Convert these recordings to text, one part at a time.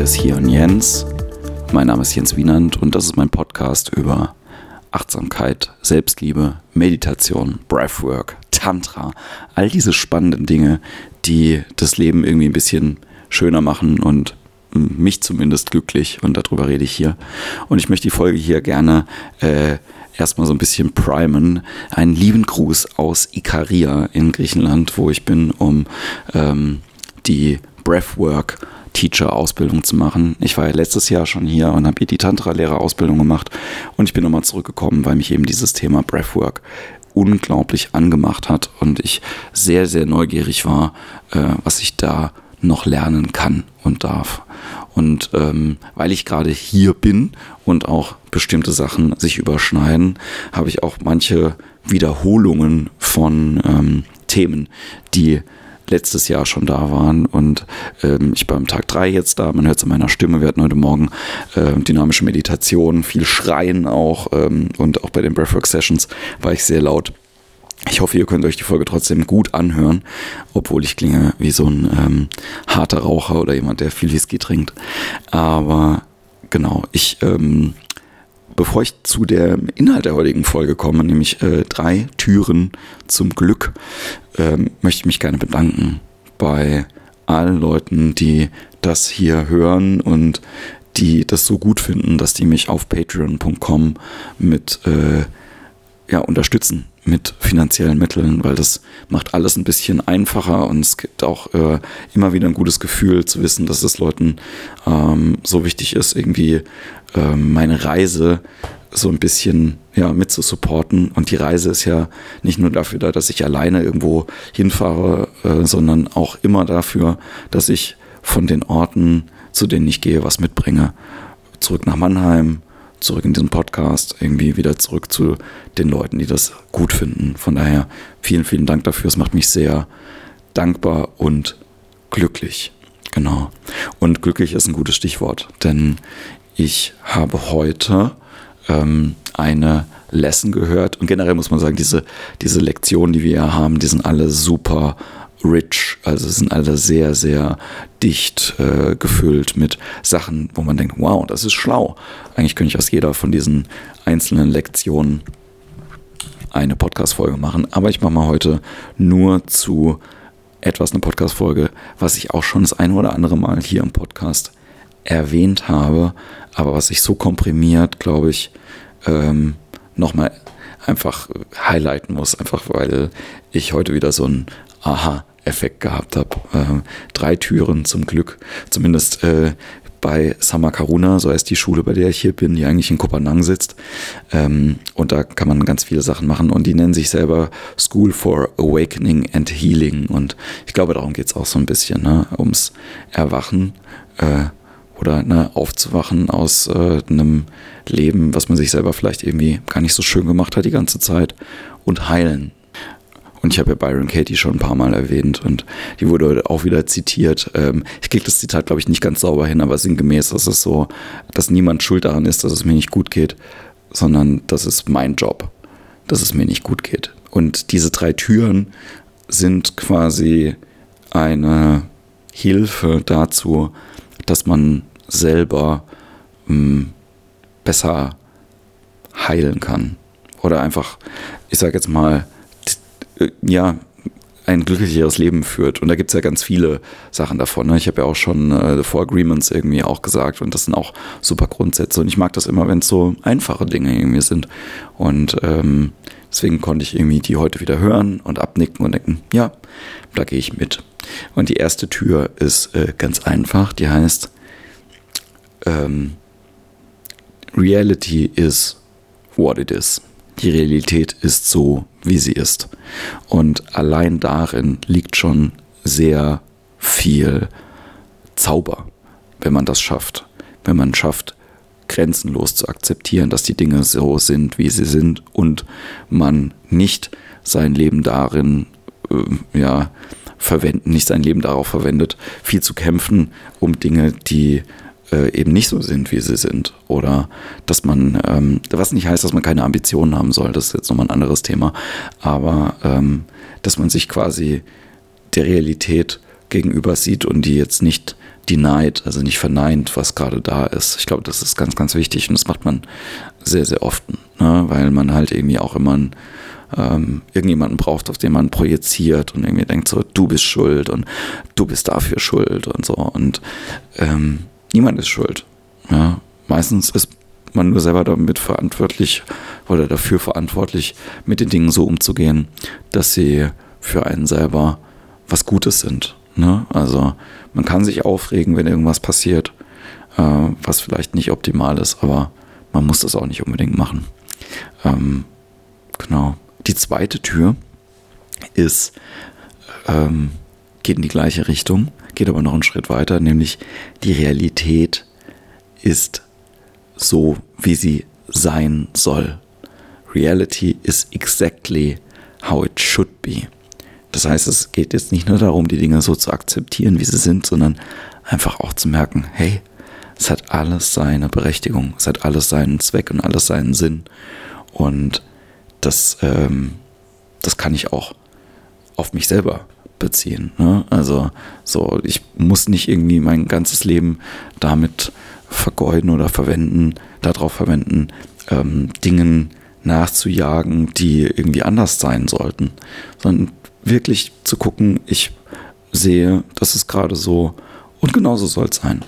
hier ist Hier und Jens. Mein Name ist Jens Wienand und das ist mein Podcast über Achtsamkeit, Selbstliebe, Meditation, Breathwork, Tantra, all diese spannenden Dinge, die das Leben irgendwie ein bisschen schöner machen und mich zumindest glücklich und darüber rede ich hier. Und ich möchte die Folge hier gerne äh, erstmal so ein bisschen primen. Einen lieben Gruß aus Ikaria in Griechenland, wo ich bin, um ähm, die Breathwork Teacher-Ausbildung zu machen. Ich war ja letztes Jahr schon hier und habe hier die Tantra-Lehrerausbildung gemacht und ich bin nochmal zurückgekommen, weil mich eben dieses Thema Breathwork unglaublich angemacht hat und ich sehr, sehr neugierig war, äh, was ich da noch lernen kann und darf. Und ähm, weil ich gerade hier bin und auch bestimmte Sachen sich überschneiden, habe ich auch manche Wiederholungen von ähm, Themen, die letztes Jahr schon da waren und ähm, ich beim Tag 3 jetzt da, man hört es in meiner Stimme, wir hatten heute Morgen äh, dynamische Meditation, viel Schreien auch ähm, und auch bei den Breathwork Sessions war ich sehr laut. Ich hoffe, ihr könnt euch die Folge trotzdem gut anhören, obwohl ich klinge wie so ein ähm, harter Raucher oder jemand, der viel Whisky trinkt. Aber genau, ich ähm, bevor ich zu dem Inhalt der heutigen Folge komme, nämlich äh, drei Türen zum Glück, ähm, möchte ich mich gerne bedanken bei allen Leuten, die das hier hören und die das so gut finden, dass die mich auf patreon.com mit äh, ja, unterstützen mit finanziellen Mitteln, weil das macht alles ein bisschen einfacher und es gibt auch äh, immer wieder ein gutes Gefühl zu wissen, dass es Leuten ähm, so wichtig ist, irgendwie ähm, meine Reise so ein bisschen ja, mit zu supporten. Und die Reise ist ja nicht nur dafür da, dass ich alleine irgendwo hinfahre, äh, sondern auch immer dafür, dass ich von den Orten, zu denen ich gehe, was mitbringe. Zurück nach Mannheim, zurück in diesen Podcast, irgendwie wieder zurück zu den Leuten, die das gut finden. Von daher vielen, vielen Dank dafür. Es macht mich sehr dankbar und glücklich. Genau. Und glücklich ist ein gutes Stichwort, denn ich habe heute ähm, eine Lesson gehört und generell muss man sagen, diese, diese Lektionen, die wir hier haben, die sind alle super rich, also sind alle sehr, sehr dicht äh, gefüllt mit Sachen, wo man denkt, wow, das ist schlau. Eigentlich könnte ich aus jeder von diesen einzelnen Lektionen eine Podcast-Folge machen, aber ich mache mal heute nur zu etwas eine Podcast-Folge, was ich auch schon das ein oder andere Mal hier im Podcast erwähnt habe, aber was ich so komprimiert, glaube ich, ähm, nochmal einfach highlighten muss, einfach weil ich heute wieder so ein Aha-Effekt gehabt habe. Äh, drei Türen zum Glück, zumindest äh, bei Samakaruna, so heißt die Schule, bei der ich hier bin, die eigentlich in Kopanang sitzt. Ähm, und da kann man ganz viele Sachen machen und die nennen sich selber School for Awakening and Healing. Und ich glaube, darum geht es auch so ein bisschen, ne? ums Erwachen. Äh, oder ne, aufzuwachen aus äh, einem Leben, was man sich selber vielleicht irgendwie gar nicht so schön gemacht hat die ganze Zeit und heilen. Und ich habe ja Byron Katie schon ein paar Mal erwähnt und die wurde auch wieder zitiert. Ähm, ich kriege das Zitat, glaube ich, nicht ganz sauber hin, aber sinngemäß ist es so, dass niemand schuld daran ist, dass es mir nicht gut geht, sondern das ist mein Job, dass es mir nicht gut geht. Und diese drei Türen sind quasi eine Hilfe dazu, dass man selber mh, hm, besser heilen kann. Oder einfach, ich sage jetzt mal, ja, ein glücklicheres Leben führt. Und da gibt es ja ganz viele Sachen davon. Ne? Ich habe ja auch schon äh, The Four Agreements irgendwie auch gesagt und das sind auch super Grundsätze. Und ich mag das immer, wenn es so einfache Dinge irgendwie sind. Und ähm, deswegen konnte ich irgendwie die heute wieder hören und abnicken und denken, ja, da gehe ich mit. Und die erste Tür ist äh, ganz einfach, die heißt, ähm, Reality is what it is. Die Realität ist so, wie sie ist. Und allein darin liegt schon sehr viel Zauber, wenn man das schafft. Wenn man schafft, grenzenlos zu akzeptieren, dass die Dinge so sind, wie sie sind und man nicht sein Leben darin, äh, ja, verwenden, nicht sein Leben darauf verwendet, viel zu kämpfen, um Dinge, die äh, eben nicht so sind, wie sie sind. Oder dass man, ähm, was nicht heißt, dass man keine Ambitionen haben soll, das ist jetzt nochmal ein anderes Thema, aber ähm, dass man sich quasi der Realität gegenüber sieht und die jetzt nicht denied, also nicht verneint, was gerade da ist. Ich glaube, das ist ganz, ganz wichtig und das macht man sehr, sehr oft, ne? weil man halt irgendwie auch immer einen, ähm, irgendjemanden braucht, auf den man projiziert und irgendwie denkt so, du bist schuld und du bist dafür schuld und so und ähm, niemand ist schuld. Ja? Meistens ist man nur selber damit verantwortlich oder dafür verantwortlich, mit den Dingen so umzugehen, dass sie für einen selber was Gutes sind. Ne? Also man kann sich aufregen, wenn irgendwas passiert, äh, was vielleicht nicht optimal ist, aber man muss das auch nicht unbedingt machen. Ähm, genau. Die zweite Tür ist, ähm, geht in die gleiche Richtung, geht aber noch einen Schritt weiter, nämlich die Realität ist so, wie sie sein soll. Reality is exactly how it should be. Das heißt, es geht jetzt nicht nur darum, die Dinge so zu akzeptieren, wie sie sind, sondern einfach auch zu merken, hey, es hat alles seine Berechtigung, es hat alles seinen Zweck und alles seinen Sinn. Und das, ähm, das kann ich auch auf mich selber beziehen. Ne? Also so, ich muss nicht irgendwie mein ganzes Leben damit vergeuden oder verwenden, darauf verwenden, ähm, Dingen nachzujagen, die irgendwie anders sein sollten, sondern wirklich zu gucken, ich sehe, das ist gerade so und genauso soll es sein.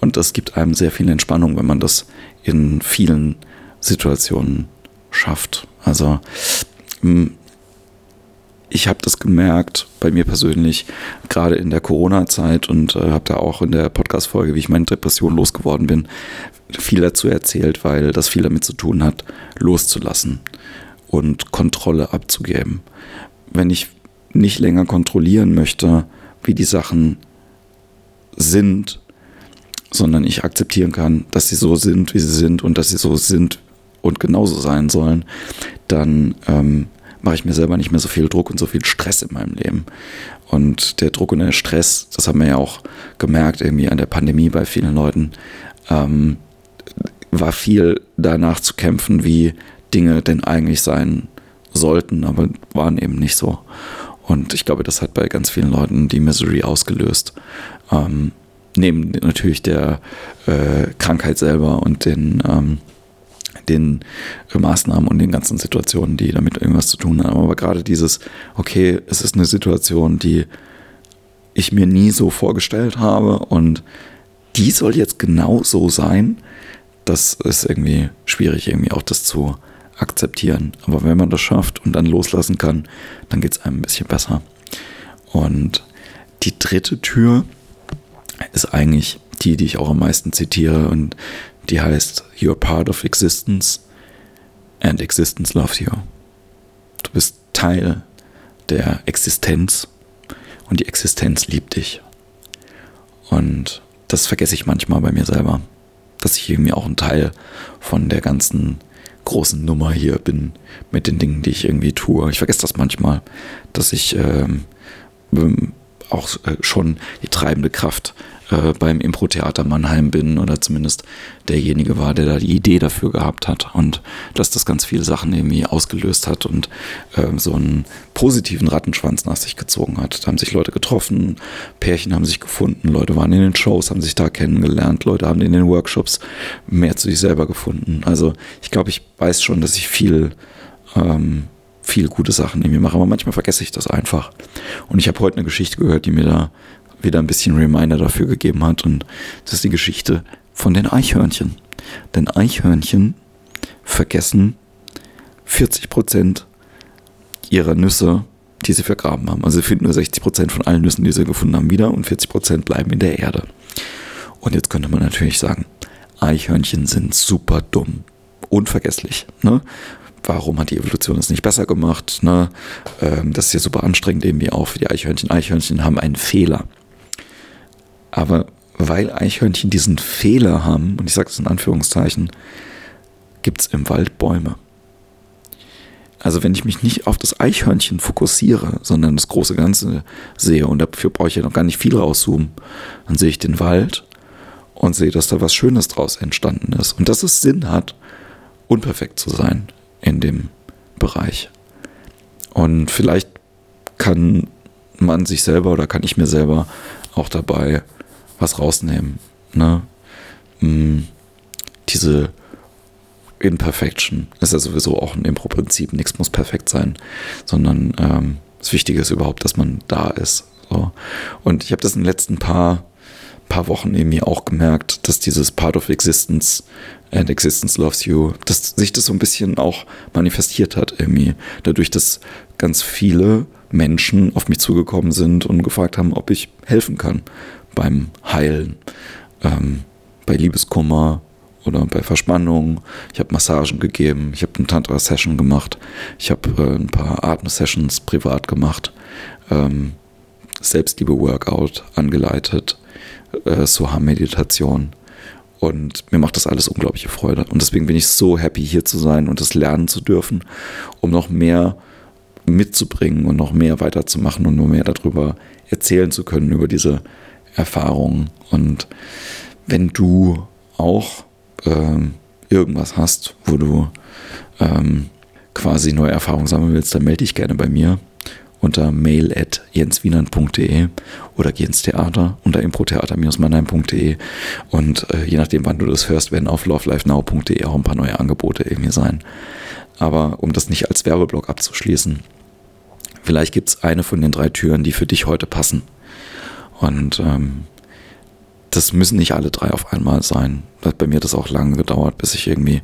Und das gibt einem sehr viel Entspannung, wenn man das in vielen Situationen schafft. Also ich habe das gemerkt bei mir persönlich, gerade in der Corona-Zeit und äh, habe da auch in der Podcast-Folge, wie ich meine Depression losgeworden bin, viel dazu erzählt, weil das viel damit zu tun hat, loszulassen und Kontrolle abzugeben. Wenn ich nicht länger kontrollieren möchte, wie die Sachen sind, sondern ich akzeptieren kann, dass sie so sind, wie sie sind und dass sie so sind und genauso sein sollen, dann ähm, mache ich mir selber nicht mehr so viel Druck und so viel Stress in meinem Leben. Und der Druck und der Stress, das haben wir ja auch gemerkt irgendwie an der Pandemie bei vielen Leuten, ähm, war viel danach zu kämpfen, wie Dinge denn eigentlich sein sollten, aber waren eben nicht so. Und ich glaube, das hat bei ganz vielen Leuten die Misery ausgelöst. Ähm, neben natürlich der äh, Krankheit selber und den, ähm, den Maßnahmen und den ganzen Situationen, die damit irgendwas zu tun haben. Aber gerade dieses, okay, es ist eine Situation, die ich mir nie so vorgestellt habe und die soll jetzt genau so sein, das ist irgendwie schwierig, irgendwie auch das zu akzeptieren. Aber wenn man das schafft und dann loslassen kann, dann geht es einem ein bisschen besser. Und die dritte Tür ist eigentlich die, die ich auch am meisten zitiere und die heißt You're part of existence and existence loves you. Du bist Teil der Existenz und die Existenz liebt dich. Und das vergesse ich manchmal bei mir selber, dass ich irgendwie auch ein Teil von der ganzen großen Nummer hier bin mit den Dingen, die ich irgendwie tue. Ich vergesse das manchmal, dass ich ähm, auch äh, schon die treibende Kraft äh, beim Impro-Theater Mannheim bin oder zumindest derjenige war, der da die Idee dafür gehabt hat und dass das ganz viele Sachen irgendwie ausgelöst hat und äh, so einen positiven Rattenschwanz nach sich gezogen hat. Da haben sich Leute getroffen, Pärchen haben sich gefunden, Leute waren in den Shows, haben sich da kennengelernt, Leute haben in den Workshops mehr zu sich selber gefunden. Also ich glaube, ich weiß schon, dass ich viel ähm, viel gute Sachen mir mache, aber manchmal vergesse ich das einfach. Und ich habe heute eine Geschichte gehört, die mir da wieder ein bisschen Reminder dafür gegeben hat. Und das ist die Geschichte von den Eichhörnchen. Denn Eichhörnchen vergessen 40 Prozent ihrer Nüsse, die sie vergraben haben. Also sie finden nur 60 Prozent von allen Nüssen, die sie gefunden haben, wieder und 40 Prozent bleiben in der Erde. Und jetzt könnte man natürlich sagen, Eichhörnchen sind super dumm, unvergesslich. Ne? Warum hat die Evolution es nicht besser gemacht? Ne? Ähm, das ist ja super anstrengend irgendwie auch für die Eichhörnchen. Eichhörnchen haben einen Fehler. Aber weil Eichhörnchen diesen Fehler haben, und ich sage es in Anführungszeichen, gibt es im Wald Bäume. Also wenn ich mich nicht auf das Eichhörnchen fokussiere, sondern das große Ganze sehe, und dafür brauche ich ja noch gar nicht viel rauszoomen, dann sehe ich den Wald und sehe, dass da was Schönes draus entstanden ist. Und dass es Sinn hat, unperfekt zu sein in dem Bereich. Und vielleicht kann man sich selber oder kann ich mir selber auch dabei was rausnehmen. Ne? Hm, diese Imperfection ist ja sowieso auch ein Impro-Prinzip. Nichts muss perfekt sein, sondern ähm, das Wichtige ist überhaupt, dass man da ist. So. Und ich habe das in den letzten paar, paar Wochen irgendwie auch gemerkt, dass dieses Part of Existence and Existence Loves You, dass sich das so ein bisschen auch manifestiert hat irgendwie. Dadurch, dass ganz viele Menschen auf mich zugekommen sind und gefragt haben, ob ich helfen kann beim Heilen, ähm, bei Liebeskummer, oder bei Verspannung. Ich habe Massagen gegeben, ich habe eine Tantra-Session gemacht, ich habe äh, ein paar Atmen-Sessions privat gemacht, ähm, Selbstliebe-Workout angeleitet, äh, Soham-Meditation. Und mir macht das alles unglaubliche Freude. Und deswegen bin ich so happy, hier zu sein und das lernen zu dürfen, um noch mehr mitzubringen und noch mehr weiterzumachen und nur mehr darüber erzählen zu können, über diese Erfahrungen. Und wenn du auch ähm, irgendwas hast, wo du ähm, quasi neue Erfahrungen sammeln willst, dann melde dich gerne bei mir unter mail at jenswienern.de oder geh ins Theater unter improtheater-mannheim.de und äh, je nachdem, wann du das hörst, werden auf lovelifenow.de auch ein paar neue Angebote irgendwie sein. Aber um das nicht als Werbeblock abzuschließen, vielleicht gibt es eine von den drei Türen, die für dich heute passen. Und ähm, das müssen nicht alle drei auf einmal sein. Hat bei mir das auch lange gedauert, bis ich irgendwie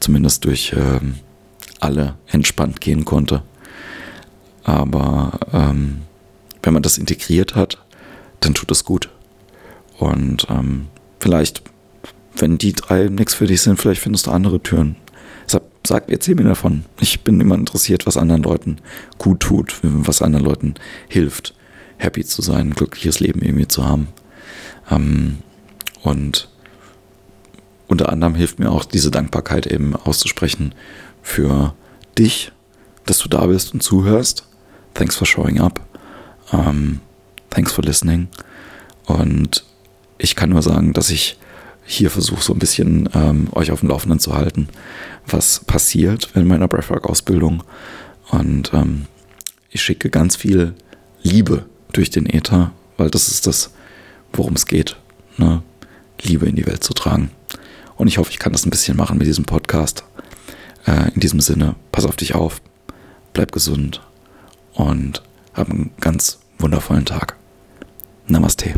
zumindest durch ähm, alle entspannt gehen konnte. Aber ähm, wenn man das integriert hat, dann tut das gut. Und ähm, vielleicht, wenn die drei nichts für dich sind, vielleicht findest du andere Türen. Sag, sag, erzähl mir davon. Ich bin immer interessiert, was anderen Leuten gut tut, was anderen Leuten hilft, happy zu sein, ein glückliches Leben irgendwie zu haben. Ähm, und unter anderem hilft mir auch diese Dankbarkeit eben auszusprechen für dich, dass du da bist und zuhörst. Thanks for showing up. Um, ähm, thanks for listening. Und ich kann nur sagen, dass ich hier versuche, so ein bisschen ähm, euch auf dem Laufenden zu halten, was passiert in meiner Breathwork-Ausbildung. Und ähm, ich schicke ganz viel Liebe durch den Äther, weil das ist das, worum es geht, ne? Liebe in die Welt zu tragen. Und ich hoffe, ich kann das ein bisschen machen mit diesem Podcast. Äh, in diesem Sinne, pass auf dich auf, bleib gesund und hab einen ganz wundervollen Tag. Namaste.